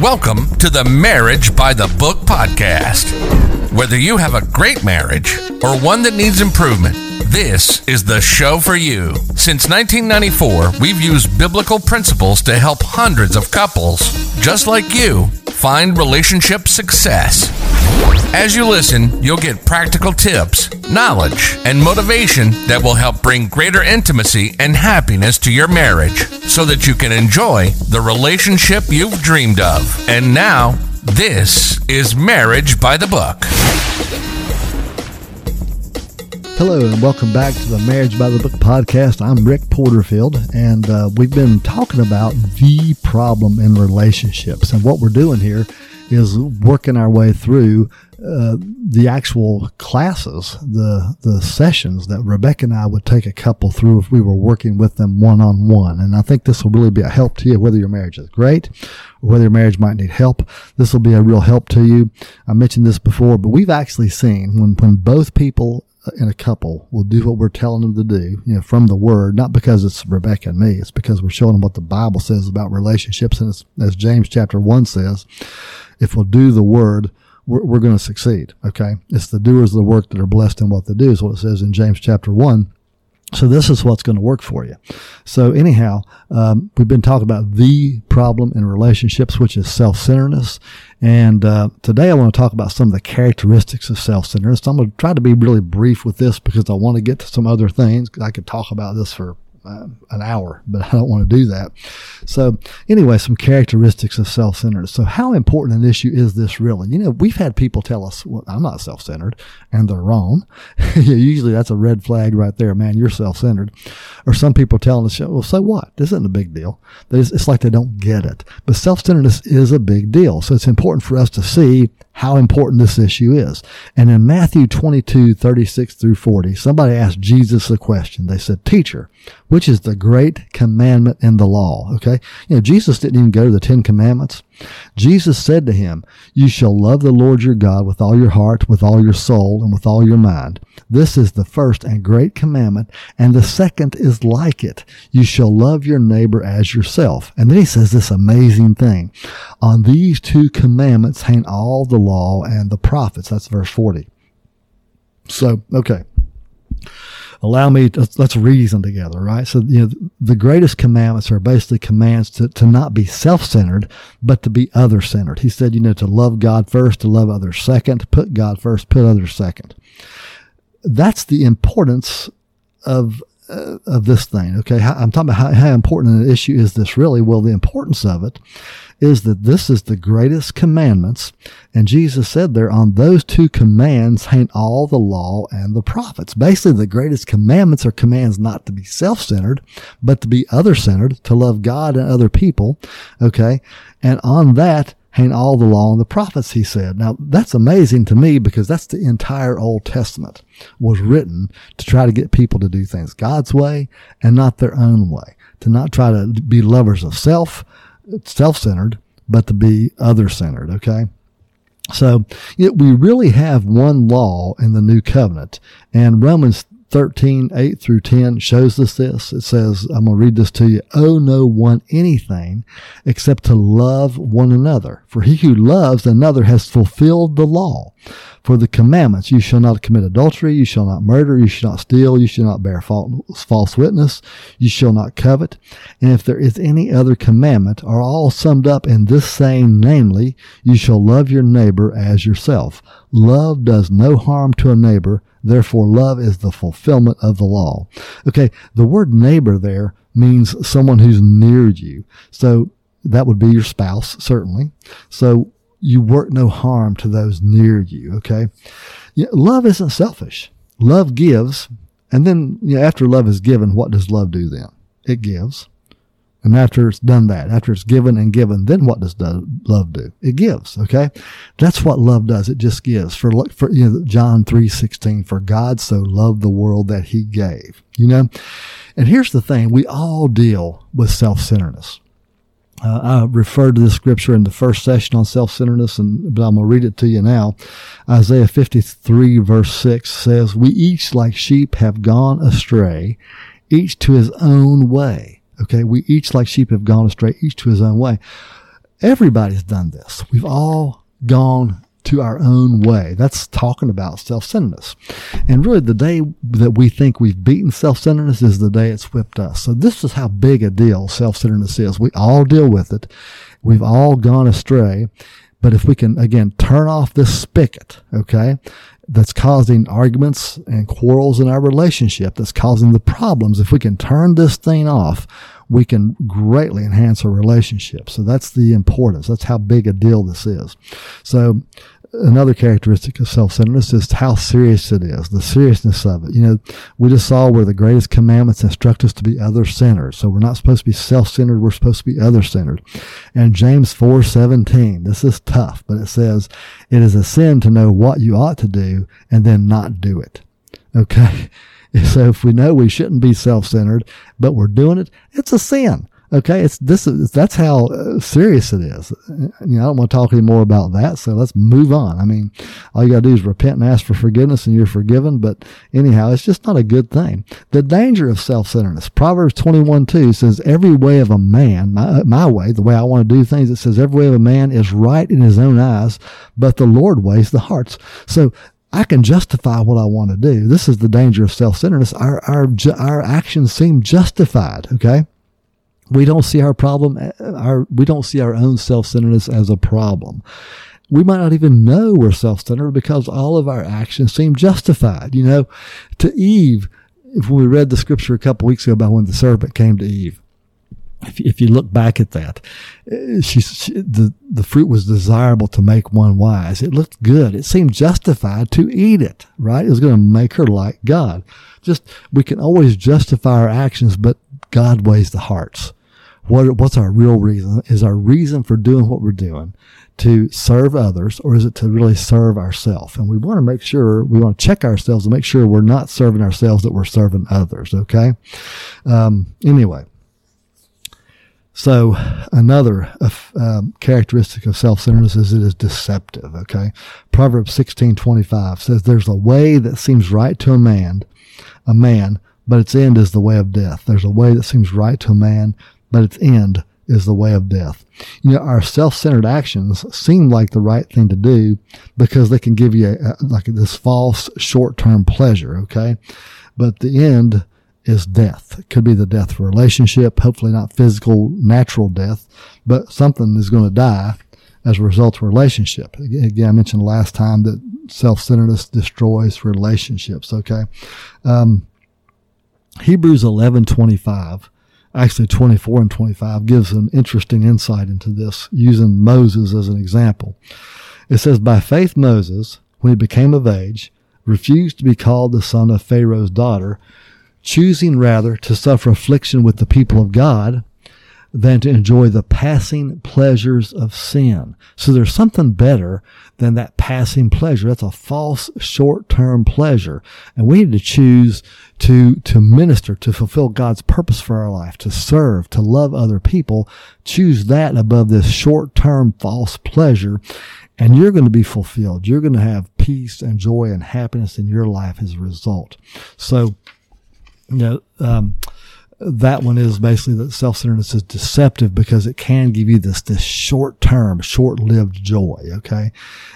Welcome to the Marriage by the Book podcast. Whether you have a great marriage or one that needs improvement, this is the show for you. Since 1994, we've used biblical principles to help hundreds of couples just like you find relationship success. As you listen, you'll get practical tips, knowledge, and motivation that will help bring greater intimacy and happiness to your marriage so that you can enjoy the relationship you've dreamed of. And now, this is Marriage by the Book. Hello, and welcome back to the Marriage by the Book podcast. I'm Rick Porterfield, and uh, we've been talking about the problem in relationships. And what we're doing here is working our way through uh, the actual classes, the the sessions that Rebecca and I would take a couple through if we were working with them one on one. And I think this will really be a help to you, whether your marriage is great or whether your marriage might need help. This will be a real help to you. I mentioned this before, but we've actually seen when when both people in a couple will do what we're telling them to do, you know, from the word, not because it's Rebecca and me. It's because we're showing them what the Bible says about relationships. And as James chapter one says, if we'll do the word, we're, we're going to succeed. Okay. It's the doers of the work that are blessed in what they do is what it says in James chapter one. So this is what's going to work for you. So anyhow, um, we've been talking about the problem in relationships, which is self-centeredness. And uh, today I want to talk about some of the characteristics of self-centeredness. I'm going to try to be really brief with this because I want to get to some other things. I could talk about this for uh, an hour, but I don't want to do that. So anyway, some characteristics of self-centeredness. So how important an issue is this really? You know, we've had people tell us, well, I'm not self-centered and they're wrong. Usually that's a red flag right there. Man, you're self-centered. Or some people telling us, well, so what? This isn't a big deal. It's like they don't get it. But self-centeredness is a big deal. So it's important for us to see how important this issue is. And in Matthew 22, 36 through 40, somebody asked Jesus a question. They said, teacher, which is the great commandment in the law? Okay. You know, Jesus didn't even go to the Ten Commandments. Jesus said to him, You shall love the Lord your God with all your heart, with all your soul, and with all your mind. This is the first and great commandment, and the second is like it. You shall love your neighbor as yourself. And then he says this amazing thing. On these two commandments hang all the law and the prophets. That's verse 40. So, okay allow me to, let's reason together, right? So, you know, the greatest commandments are basically commands to, to not be self-centered, but to be other-centered. He said, you know, to love God first, to love others second, put God first, put others second. That's the importance of uh, of this thing. Okay, how, I'm talking about how, how important an issue is this really? Well, the importance of it is that this is the greatest commandments. And Jesus said there on those two commands hang all the law and the prophets. Basically, the greatest commandments are commands not to be self-centered, but to be other-centered, to love God and other people. Okay. And on that, hang all the law and the prophets, he said. Now that's amazing to me because that's the entire Old Testament was written to try to get people to do things God's way and not their own way, to not try to be lovers of self, self-centered, but to be other-centered. Okay. So we really have one law in the new covenant and Romans 13, 8 through 10 shows us this. It says, I'm going to read this to you. Owe no one anything except to love one another. For he who loves another has fulfilled the law. For the commandments, you shall not commit adultery, you shall not murder, you shall not steal, you shall not bear false witness, you shall not covet. And if there is any other commandment, are all summed up in this saying, namely, you shall love your neighbor as yourself. Love does no harm to a neighbor, therefore love is the fulfillment of the law. Okay, the word neighbor there means someone who's near you. So that would be your spouse, certainly. So you work no harm to those near you. Okay. Yeah, love isn't selfish. Love gives. And then you know, after love is given, what does love do then? It gives. And after it's done that, after it's given and given, then what does love do? It gives. Okay. That's what love does. It just gives for, for, you know, John 3, 16, for God so loved the world that he gave, you know? And here's the thing. We all deal with self-centeredness. Uh, I referred to this scripture in the first session on self-centeredness, and but I'm going to read it to you now. Isaiah 53 verse 6 says, We each like sheep have gone astray, each to his own way. Okay. We each like sheep have gone astray, each to his own way. everybody's done this. We've all gone to our own way. That's talking about self-centeredness. And really the day that we think we've beaten self-centeredness is the day it's whipped us. So this is how big a deal self-centeredness is. We all deal with it. We've all gone astray. But if we can, again, turn off this spigot, okay, that's causing arguments and quarrels in our relationship, that's causing the problems, if we can turn this thing off, we can greatly enhance our relationship. So that's the importance. That's how big a deal this is. So another characteristic of self-centeredness is how serious it is, the seriousness of it. You know, we just saw where the greatest commandments instruct us to be other-centered. So we're not supposed to be self-centered. We're supposed to be other-centered. And James 4:17, this is tough, but it says, it is a sin to know what you ought to do and then not do it. Okay. So if we know we shouldn't be self-centered, but we're doing it, it's a sin. Okay, it's this is that's how uh, serious it is. You know, I don't want to talk any more about that, so let's move on. I mean, all you got to do is repent and ask for forgiveness, and you're forgiven. But anyhow, it's just not a good thing. The danger of self-centeredness. Proverbs twenty-one two says, "Every way of a man, my, my way, the way I want to do things, it says every way of a man is right in his own eyes, but the Lord weighs the hearts." So I can justify what I want to do. This is the danger of self-centeredness. Our, our, our actions seem justified. Okay we don't see our problem, our, we don't see our own self-centeredness as a problem. We might not even know we're self-centered because all of our actions seem justified. You know, to Eve, if we read the scripture a couple weeks ago about when the serpent came to Eve, if, if you look back at that, uh, she, she, the, the fruit was desirable to make one wise. It looked good. It seemed justified to eat it, right? It was going to make her like God. Just, we can always justify our actions, but God weighs the hearts. What, what's our real reason? Is our reason for doing what we're doing to serve others or is it to really serve ourselves? And we want to make sure, we want to check ourselves and make sure we're not serving ourselves, that we're serving others. Okay. Um, anyway. So another uh, um, characteristic of self-centeredness is it is deceptive. Okay. Proverbs 16:25 says there's a way that seems right to a man, a man, but its end is the way of death. There's a way that seems right to a man, but its end is the way of death. You know, our self-centered actions seem like the right thing to do because they can give you a, a, like this false short-term pleasure. Okay. But the end is death. It could be the death of a relationship, hopefully not physical, natural death, but something is going to die as a result of a relationship. Again, I mentioned last time that self-centeredness destroys relationships. Okay. Um, Hebrews 11, 25 actually 24 and 25 gives an interesting insight into this using Moses as an example. It says, by faith Moses, when he became of age, refused to be called the son of Pharaoh's daughter, choosing rather to suffer affliction with the people of God than to enjoy the passing pleasures of sin. So there's something better than that passing pleasure. That's a false short-term pleasure. And we need to choose to, to minister, to fulfill God's purpose for our life, to serve, to love other people. Choose that above this short-term false pleasure. And you're going to be fulfilled. You're going to have peace and joy and happiness in your life as a result. So, you know, um, that one is basically that self-centeredness is deceptive because it can give you this, this short term, short lived joy. Okay.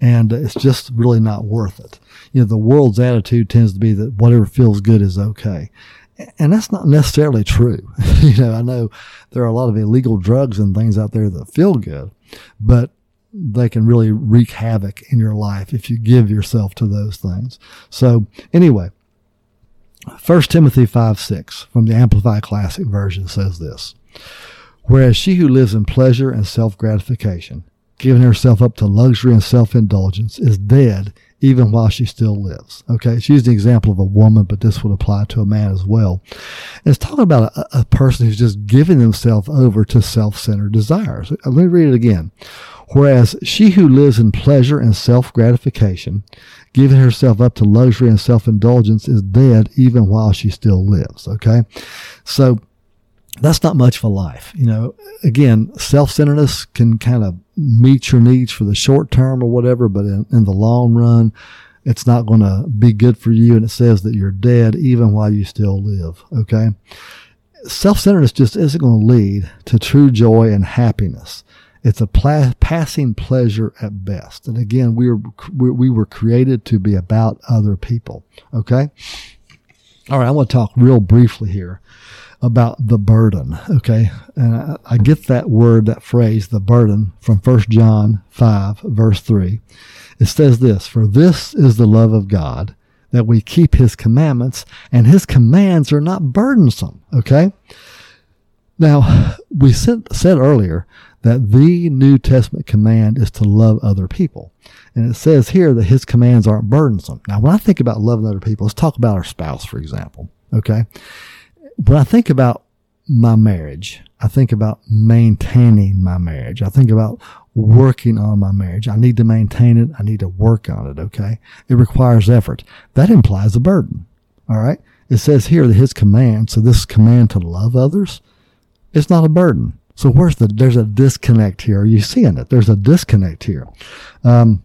And it's just really not worth it. You know, the world's attitude tends to be that whatever feels good is okay. And that's not necessarily true. you know, I know there are a lot of illegal drugs and things out there that feel good, but they can really wreak havoc in your life if you give yourself to those things. So anyway, 1 Timothy 5 6 from the Amplified Classic Version says this Whereas she who lives in pleasure and self gratification, giving herself up to luxury and self indulgence, is dead even while she still lives. Okay, she's the example of a woman, but this would apply to a man as well. And it's talking about a, a person who's just giving themselves over to self centered desires. Uh, let me read it again. Whereas she who lives in pleasure and self gratification, giving herself up to luxury and self indulgence, is dead even while she still lives. Okay. So that's not much of a life. You know, again, self centeredness can kind of meet your needs for the short term or whatever, but in, in the long run, it's not going to be good for you. And it says that you're dead even while you still live. Okay. Self centeredness just isn't going to lead to true joy and happiness It's a pla- passing pleasure at best. And again, we were, we were created to be about other people. Okay. All right. I want to talk real briefly here about the burden. Okay. And I, I get that word, that phrase, the burden from 1 John 5 verse 3. It says this, for this is the love of God that we keep his commandments and his commands are not burdensome. Okay. Now, we said, said earlier that the New Testament command is to love other people. And it says here that his commands aren't burdensome. Now, when I think about loving other people, let's talk about our spouse, for example. Okay. When I think about my marriage, I think about maintaining my marriage. I think about working on my marriage. I need to maintain it. I need to work on it. Okay. It requires effort. That implies a burden. All right. It says here that his command, so this command to love others, it's not a burden. So where's the, there's a disconnect here. Are you seeing it? There's a disconnect here. Um,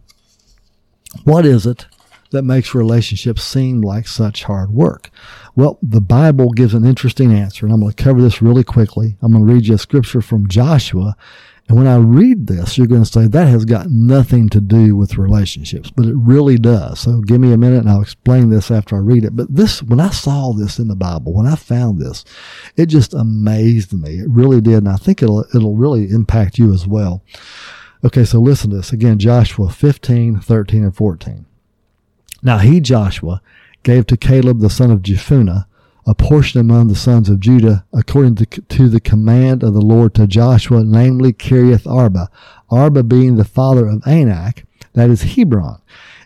what is it that makes relationships seem like such hard work? Well, the Bible gives an interesting answer, and I'm going to cover this really quickly. I'm going to read you a scripture from Joshua and when I read this, you're going to say that has got nothing to do with relationships, but it really does. So give me a minute and I'll explain this after I read it. But this, when I saw this in the Bible, when I found this, it just amazed me. It really did. And I think it'll, it'll really impact you as well. Okay. So listen to this again, Joshua 15, 13 and 14. Now he, Joshua, gave to Caleb the son of Jephunneh a portion among the sons of Judah according to, to, the command of the Lord to Joshua, namely Kiriath Arba, Arba being the father of Anak, that is Hebron.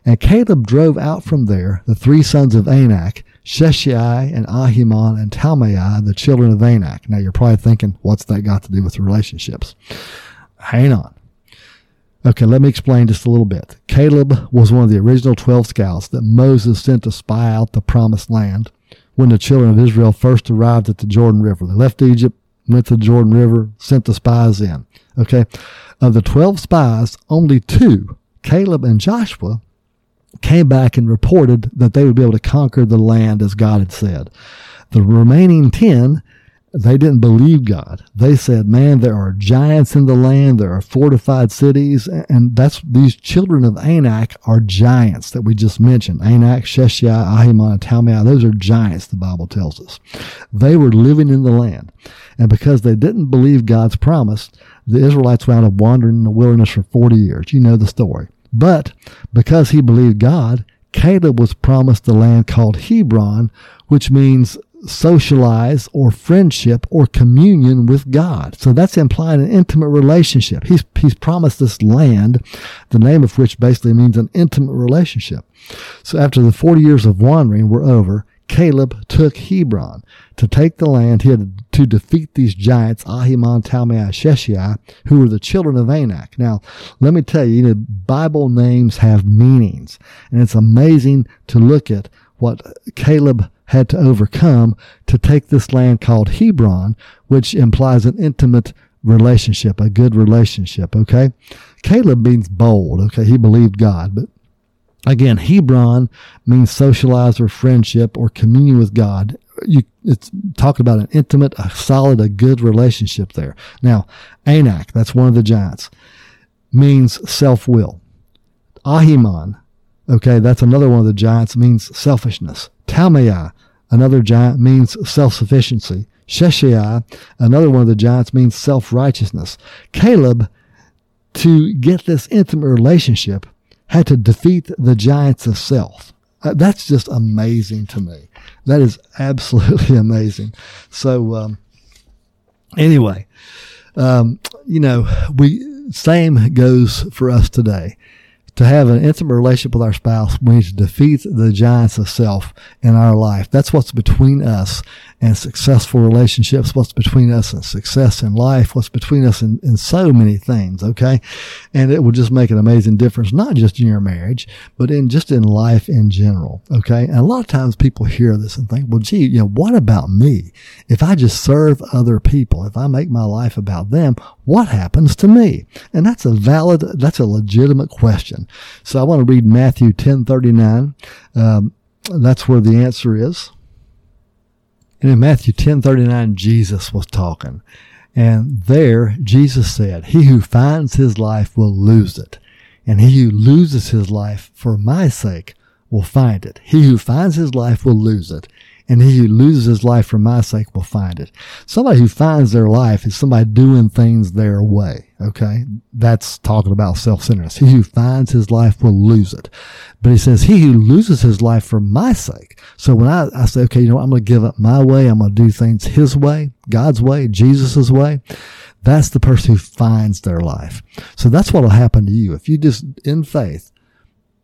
And Caleb drove out from there the three sons of Anak, Sheshai and Ahiman and Talmai, the children of Anak. Now you're probably thinking, what's that got to do with relationships? Hang on. Okay, let me explain just a little bit. Caleb was one of the original 12 scouts that Moses sent to spy out the promised land when the children of Israel first arrived at the Jordan River. They left Egypt, went to the Jordan River, sent the spies in. Okay. Of the 12 spies, only two, Caleb and Joshua, came back and reported that they would be able to conquer the land as God had said. The remaining 10 they didn't believe God. They said, man, there are giants in the land. There are fortified cities. And that's these children of Anak are giants that we just mentioned. Anak, Sheshai, Ahiman, Talmai. Those are giants, the Bible tells us. They were living in the land. And because they didn't believe God's promise, the Israelites wound up wandering in the wilderness for 40 years. You know the story. But because he believed God, Caleb was promised the land called Hebron, which means socialize or friendship or communion with God. So that's implying an intimate relationship. He's, he's promised this land, the name of which basically means an intimate relationship. So after the 40 years of wandering were over, Caleb took Hebron to take the land. He had to defeat these giants, Ahiman, Talmai, Sheshai, who were the children of Anak. Now, let me tell you, you know, Bible names have meanings, and it's amazing to look at what Caleb had to overcome to take this land called Hebron, which implies an intimate relationship, a good relationship. Okay. Caleb means bold. Okay. He believed God, but again, Hebron means socialize or friendship or communion with God. You, it's talking about an intimate, a solid, a good relationship there. Now, Anak, that's one of the giants, means self-will. Ahiman, okay, that's another one of the giants, means selfishness. Talmai, another giant, means self-sufficiency. Sheshai, another one of the giants, means self-righteousness. Caleb, to get this intimate relationship, had to defeat the giants of self. Uh, that's just amazing to me. That is absolutely amazing. So, um, anyway, um, you know, we same goes for us today to have an intimate relationship with our spouse, we need to defeat the giants of self in our life. That's what's between us and successful relationships, what's between us and success in life, what's between us in, in so many things. Okay. And it will just make an amazing difference, not just in your marriage, but in just in life in general. Okay. And a lot of times people hear this and think, well, gee, you know, what about me? If I just serve other people, if I make my life about them, what happens to me? And that's a valid, that's a legitimate question. So I want to read Matthew 10 39. Um, that's where the answer is. And in Matthew 10 39, Jesus was talking. And there, Jesus said, He who finds his life will lose it. And he who loses his life for my sake will find it. He who finds his life will lose it and he who loses his life for my sake will find it. Somebody who finds their life is somebody doing things their way. Okay. That's talking about self-centeredness. He who finds his life will lose it. But he says, he who loses his life for my sake. So when I, I say, okay, you know what? I'm going to give up my way. I'm going to do things his way, God's way, Jesus' way. That's the person who finds their life. So that's what will happen to you. If you just, in faith,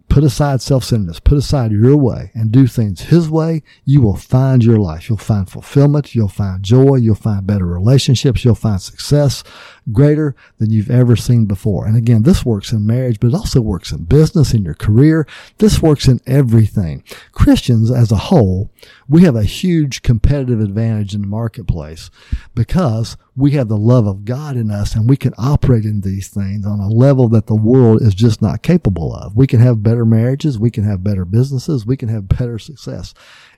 put aside self-centeredness, put aside your way and do things his way, you will find your life. You'll find fulfillment. You'll find joy. You'll find better relationships. You'll find success greater than you've ever seen before. And again, this works in marriage, but it also works in business, in your career. This works in everything. Christians as a whole, we have a huge competitive advantage in the marketplace because we have the love of God in us and we can operate in these things on a level that the world is just not capable of. We can have better marriages. We can have better businesses. We can have better success.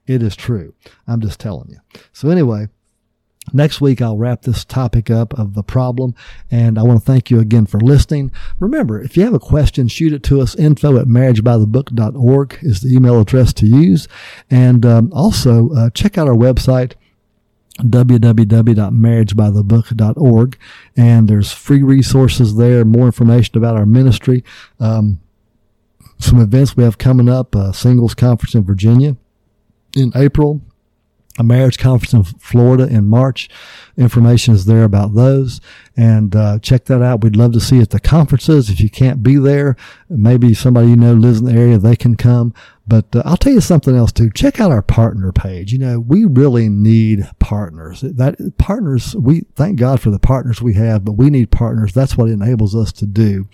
It is true. I'm just telling you. So anyway, Next week, I'll wrap this topic up of the problem. And I want to thank you again for listening. Remember, if you have a question, shoot it to us. Info at marriagebythebook.org is the email address to use. And um, also, uh, check out our website, www.marriagebythebook.org and there's free resources there more information about our ministry um, some events we have coming up a singles conference in virginia in april a marriage conference in Florida in March. Information is there about those and uh, check that out. We'd love to see you at the conferences. If you can't be there, maybe somebody you know lives in the area, they can come. But uh, I'll tell you something else too. Check out our partner page. You know, we really need partners. That partners, we thank God for the partners we have, but we need partners. That's what enables us to do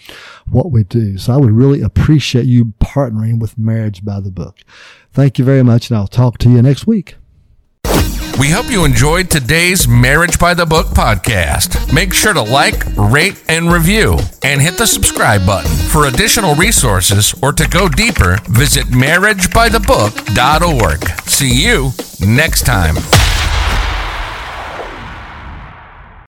what we do. So I would really appreciate you partnering with Marriage by the Book. Thank you very much, and I'll talk to you next week. We hope you enjoyed today's Marriage by the Book podcast. Make sure to like, rate, and review, and hit the subscribe button. For additional resources or to go deeper, visit marriagebythebook.org. See you next time.